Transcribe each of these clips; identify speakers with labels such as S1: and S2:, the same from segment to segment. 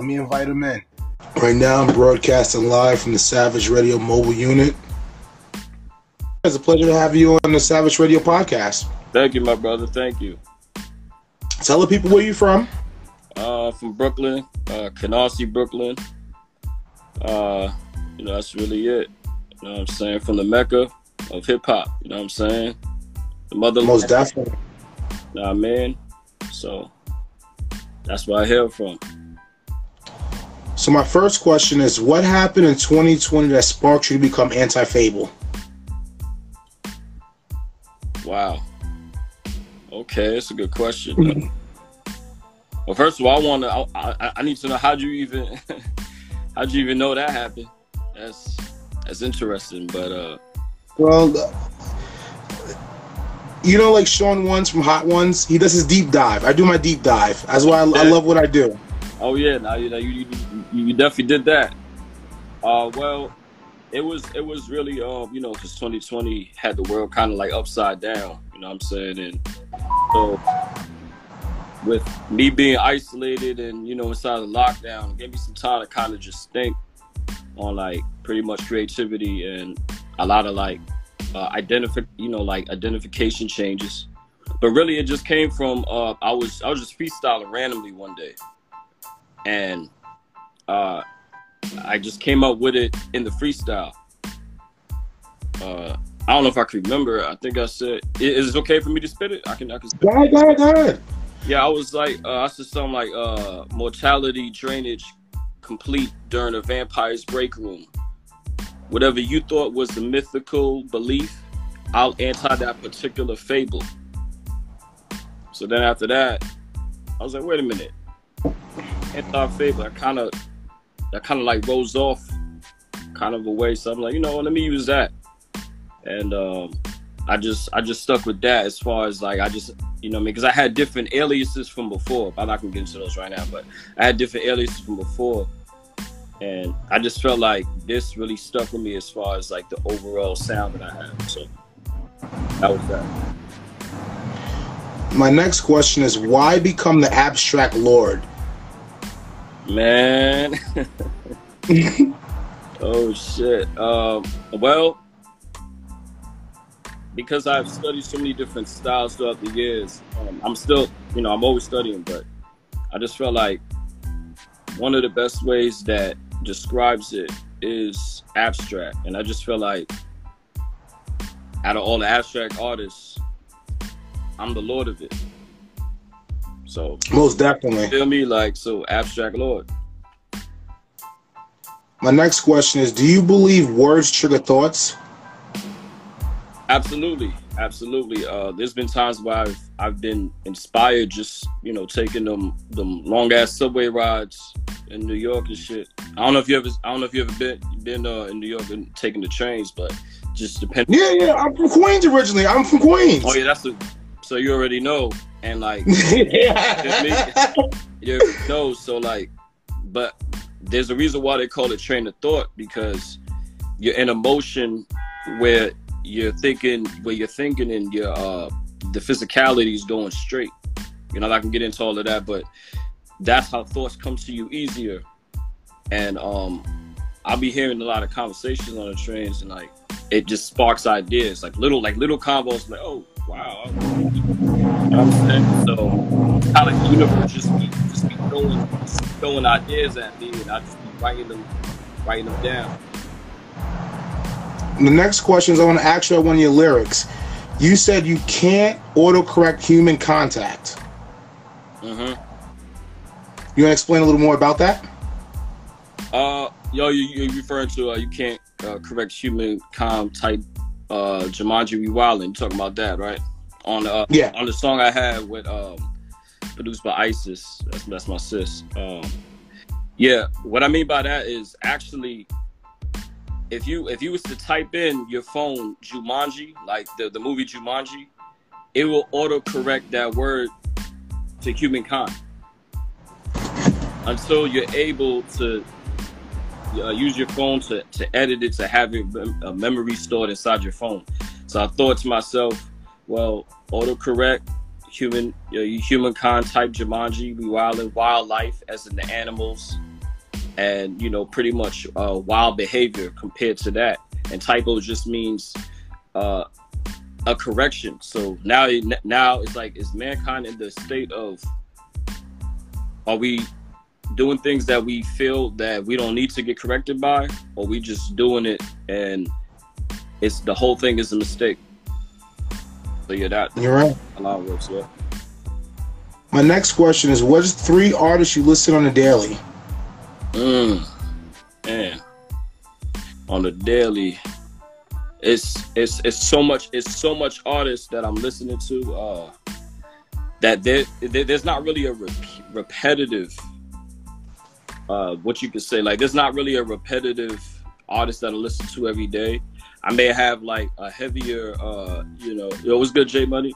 S1: Let me invite him in. Right now, I'm broadcasting live from the Savage Radio mobile unit. It's a pleasure to have you on the Savage Radio podcast.
S2: Thank you, my brother. Thank you.
S1: Tell the people where you're from.
S2: Uh, from Brooklyn, uh, Canarsie, Brooklyn. Uh, you know, that's really it. You know what I'm saying? From the Mecca of hip hop. You know what I'm saying? The mother.
S1: Most definitely.
S2: Nah, man. So that's where I hail from.
S1: So my first question is, what happened in 2020 that sparked you to become ANTIFable?
S2: Wow. Okay, that's a good question. well, first of all, I want to. I, I, I, need to know how do you even how do you even know that happened? That's that's interesting. But uh,
S1: well, you know, like Sean Evans from Hot Ones, he does his deep dive. I do my deep dive. That's why I, I love what I do.
S2: Oh yeah, now you know you, you, you definitely did that. Uh, well, it was it was really um you know because 2020 had the world kind of like upside down. You know what I'm saying? And so with me being isolated and you know inside the lockdown, gave me some time to kind of just think on like pretty much creativity and a lot of like uh, identify, you know, like identification changes. But really, it just came from uh, I was I was just freestyling randomly one day, and uh, I just came up with it in the freestyle. Uh, I don't know if I can remember. I think I said, "Is it okay for me to spit it?" I can. I can. Spit
S1: go ahead, go ahead, go ahead.
S2: Yeah, I was like, uh, I said something like, uh, "Mortality drainage complete during a vampire's break room." whatever you thought was the mythical belief, I'll anti that particular fable. So then after that, I was like, wait a minute. Anti fable, I kind of, that kind of like rolls off kind of a way. So I'm like, you know let me use that. And um, I just, I just stuck with that as far as like, I just, you know, I mean, because I had different aliases from before. I'm not gonna get into those right now, but I had different aliases from before and I just felt like this really stuck with me as far as like the overall sound that I have. So that was that.
S1: My next question is why become the abstract lord?
S2: Man. oh shit. Um, well, because I've studied so many different styles throughout the years, um, I'm still, you know, I'm always studying, but I just felt like one of the best ways that describes it is abstract. And I just feel like out of all the abstract artists, I'm the lord of it. So
S1: most definitely.
S2: Feel me like so abstract lord.
S1: My next question is do you believe words trigger thoughts?
S2: Absolutely. Absolutely. Uh, there's been times where I've I've been inspired just, you know, taking them them long ass subway rides in New York and shit. I don't know if you ever I don't know if you ever been been uh, in New York and taking the trains, but just depending.
S1: Yeah, yeah. I'm from Queens originally. I'm from Queens.
S2: Oh yeah, that's the. So you already know, and like, yeah. you know, so like, but there's a reason why they call it train of thought because you're in a motion where you're thinking, where you're thinking, and your uh, the physicality is going straight. You know, I can get into all of that, but that's how thoughts come to you easier. And um, I'll be hearing a lot of conversations on the trains, and like it just sparks ideas, like little like little combos, like oh wow, I'm saying. So kind of the universe just be just be throwing throwing ideas at me, and I just be writing them writing them down.
S1: The next question is I want to ask you about one of your lyrics. You said you can't autocorrect human contact. Mm-hmm. You want to explain a little more about that?
S2: Uh, yo, you, you referring to uh, you can't uh, correct human com type uh Jumanji Rewilding. You're talking about that, right? On uh,
S1: yeah,
S2: on the song I had with um produced by Isis. That's that's my sis. Um, yeah, what I mean by that is actually if you if you was to type in your phone Jumanji, like the, the movie Jumanji, it will auto correct that word to humankind until you're able to uh, use your phone to, to edit it to have it, a memory stored inside your phone. So I thought to myself, well, autocorrect, human, you know, humankind type Jumanji, rewilding wildlife, as in the animals, and you know pretty much uh, wild behavior compared to that. And typo just means uh, a correction. So now now it's like is mankind in the state of are we doing things that we feel that we don't need to get corrected by, or we just doing it and it's the whole thing is a mistake. So yeah, that
S1: you're right.
S2: A lot of works, yeah.
S1: My next question is: What's three artists you listen on a daily?
S2: Mm, man, on the daily, it's it's it's so much it's so much artists that I'm listening to. Uh, that there, there's not really a rep- repetitive uh, what you could say like there's not really a repetitive artist that I listen to every day. I may have like a heavier, uh, you know, it was good, J Money.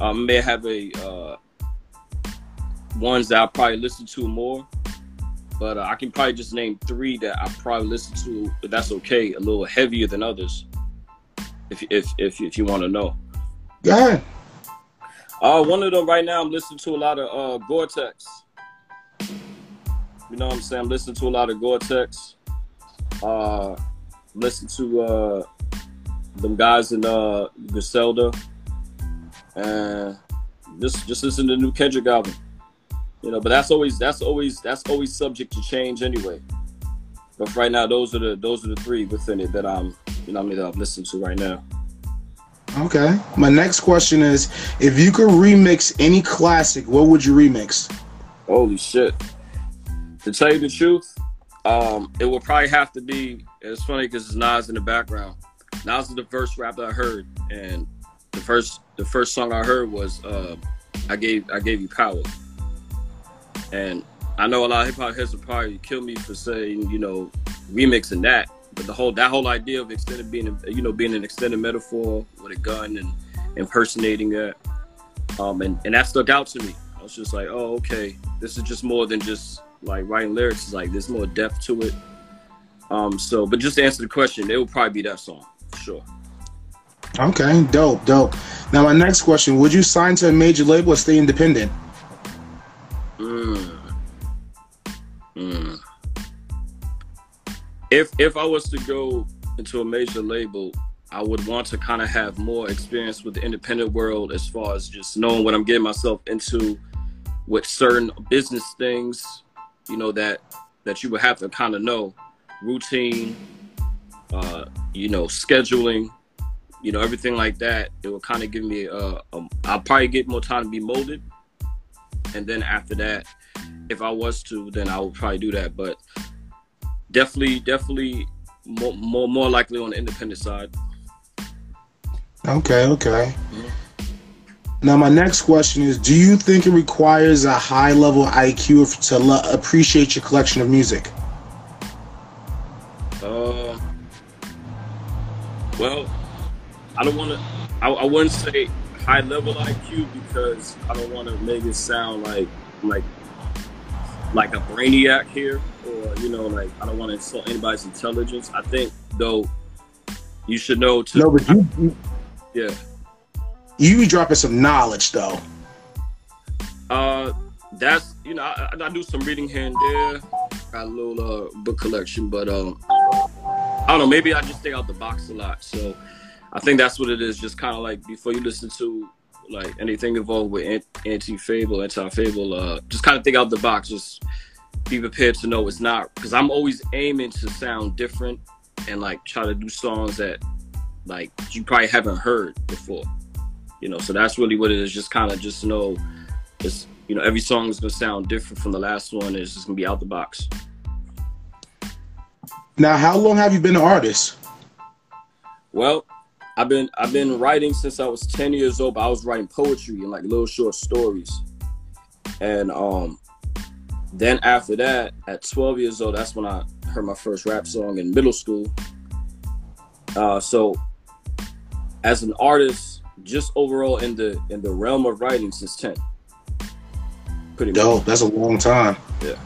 S2: I may have a uh, ones that I probably listen to more, but uh, I can probably just name three that I probably listen to. But that's okay, a little heavier than others. If if if, if you want to know.
S1: yeah.
S2: Uh, one of them right now, I'm listening to a lot of uh, Goretex. You know what I'm saying? I'm listening to a lot of Goretex. Uh, listen to uh, them guys in uh, Griselda, and just just listen to the new Kendrick album. You know, but that's always that's always that's always subject to change anyway. But right now, those are the those are the three within it that I'm you know I mean that I'm listening to right now.
S1: Okay. My next question is, if you could remix any classic, what would you remix?
S2: Holy shit! To tell you the truth, um, it would probably have to be. It's funny because it's Nas in the background. Nas is the first rap I heard, and the first the first song I heard was uh, "I gave I gave you power." And I know a lot of hip hop heads would probably kill me for saying you know remixing that, but the whole that whole idea of extended being you know being an extended metaphor with a gun and impersonating that, um, and and that stuck out to me. I was just like, oh okay, this is just more than just like writing lyrics is like there's more depth to it. Um, so, but just to answer the question, it would probably be that song for sure.
S1: Okay, dope, dope. Now, my next question: Would you sign to a major label or stay independent?
S2: Mm. Mm. If if I was to go into a major label, I would want to kind of have more experience with the independent world as far as just knowing what I'm getting myself into with certain business things you know that that you would have to kind of know routine uh you know scheduling you know everything like that it will kind of give me a, a i'll probably get more time to be molded and then after that if i was to then i would probably do that but definitely definitely more more, more likely on the independent side
S1: okay okay mm-hmm. Now, my next question is Do you think it requires a high level IQ to appreciate your collection of music?
S2: Well, I don't want to, I, I wouldn't say high level IQ because I don't want to make it sound like, like, like a brainiac here, or you know, like I don't want to insult anybody's intelligence. I think though, you should know to.
S1: No, but you, you
S2: yeah
S1: you be dropping some knowledge though.
S2: Uh, that's you know I, I do some reading here and there. Got a little uh, book collection, but um, I don't know. Maybe I just stay out the box a lot. So I think that's what it is. Just kind of like before you listen to like anything involved with ANTIFable, anti fable, uh, just kind of think out the box. Just be prepared to know it's not because I'm always aiming to sound different and like try to do songs that like you probably haven't heard before you know so that's really what it is just kind of just know it's you know every song is to sound different from the last one it's just to be out the box
S1: now how long have you been an artist?
S2: Well i've been i've been writing since i was 10 years old but i was writing poetry and like little short stories. And um then after that at 12 years old that's when i heard my first rap song in middle school. Uh so as an artist just overall in the in the realm of writing since 10
S1: pretty dope. Much. that's a long time.
S2: Yeah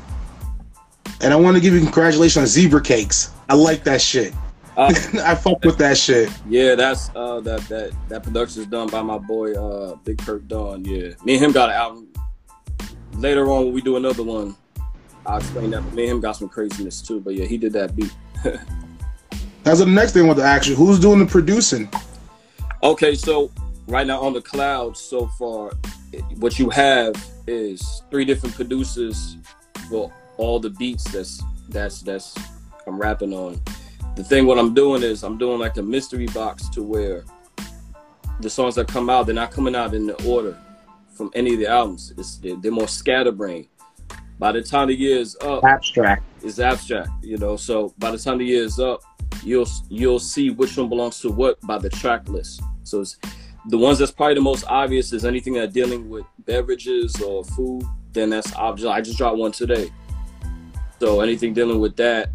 S1: and i want to give you congratulations on zebra cakes i like that shit uh, i fuck with that shit
S2: yeah that's uh that that that production is done by my boy uh big Kirk Dawn yeah me and him got an album later on when we do another one I'll explain that. But me and him got some craziness too. But yeah, he did that beat.
S1: That's the next thing I want to ask you. Who's doing the producing?
S2: Okay, so right now on the cloud so far, what you have is three different producers for all the beats that's that's that's I'm rapping on. The thing what I'm doing is I'm doing like a mystery box to where the songs that come out, they're not coming out in the order from any of the albums. It's they're, they're more scatterbrained. By the time the year is up,
S1: abstract.
S2: It's abstract, you know. So by the time the year is up, you'll you'll see which one belongs to what by the track list. So it's the ones that's probably the most obvious is anything that dealing with beverages or food. Then that's obvious. I just dropped one today. So anything dealing with that,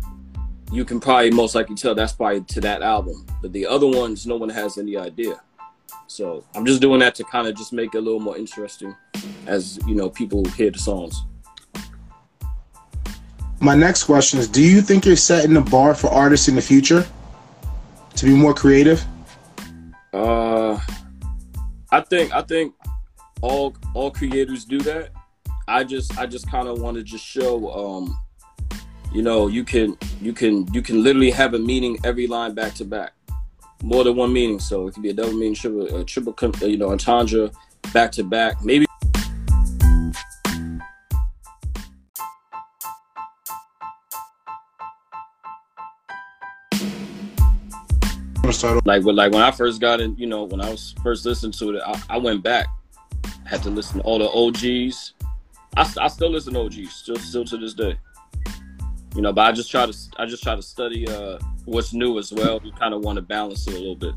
S2: you can probably most likely tell that's probably to that album. But the other ones, no one has any idea. So I'm just doing that to kind of just make it a little more interesting as you know people hear the songs.
S1: My next question is: Do you think you're setting the bar for artists in the future to be more creative?
S2: Uh, I think I think all all creators do that. I just I just kind of want to just show um you know you can you can you can literally have a meaning every line back to back more than one meaning. So it could be a double meaning, triple, a triple, you know, entendre, back to back. Maybe. Like, but like when I first got in, you know, when I was first listening to it, I, I went back, had to listen to all the OGs. I, I still listen to OGs, still, still to this day you know but i just try to i just try to study uh what's new as well. You kind of want to balance it a little bit.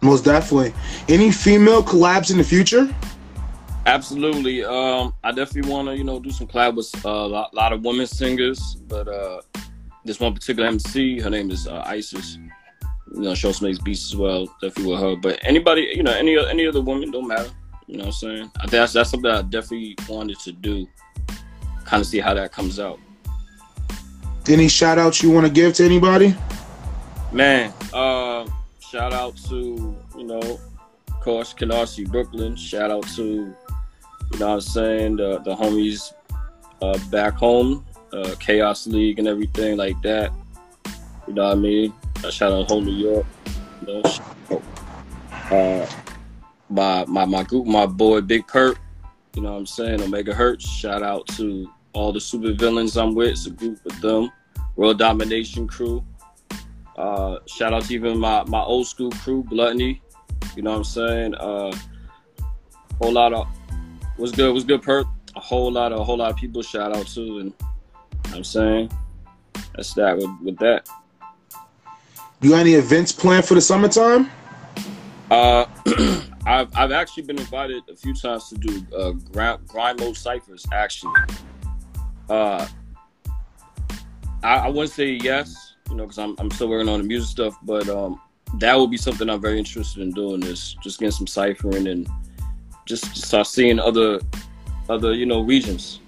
S1: Most definitely. Any female collabs in the future?
S2: Absolutely. Um i definitely want to you know do some collab with uh, a lot, lot, of women singers but uh this one particular mc her name is uh, isis. You know she also makes beats as well definitely with her. But anybody you know any any other woman don't matter. You know what i'm saying? I think that's, that's something i definitely wanted to do. Kind of see how that comes out
S1: any shout outs you want to give to anybody?
S2: Man, uh, shout out to, you know, of course, Canarsie, Brooklyn. Shout out to, you know I'm saying, the, the homies uh, back home, uh, Chaos League and everything like that. You know what I mean? Uh, shout out whole New York. You know, uh, my, my, my group, my boy Big Perk. You know what I'm saying? Omega Hertz. Shout out to all the super villains I'm with. It's a group with them. World Domination crew. Uh, shout out to even my, my old school crew, Gluttony. You know what I'm saying? Uh, whole lot of what's good, what's good, Perk. A whole lot of a whole lot of people shout out to, and you know I'm saying that's that with, with that.
S1: You got any events planned for the summertime?
S2: Uh, I've I've actually been invited a few times to do uh, grind mode ciphers. Actually, uh, I, I wouldn't say yes, you know, because I'm I'm still working on the music stuff, but um, that would be something I'm very interested in doing. Is just getting some ciphering and just start seeing other other you know regions.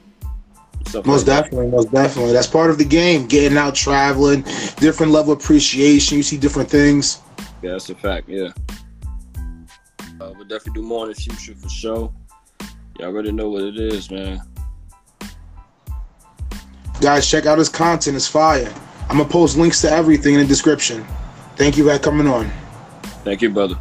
S1: Most like definitely, that. most definitely. That's part of the game. Getting out, traveling, different level of appreciation. You see different things.
S2: Yeah, that's a fact. Yeah, uh, we'll definitely do more in the future for sure. Y'all already know what it is, man.
S1: Guys, check out his content. It's fire. I'm to post links to everything in the description. Thank you for coming on.
S2: Thank you, brother.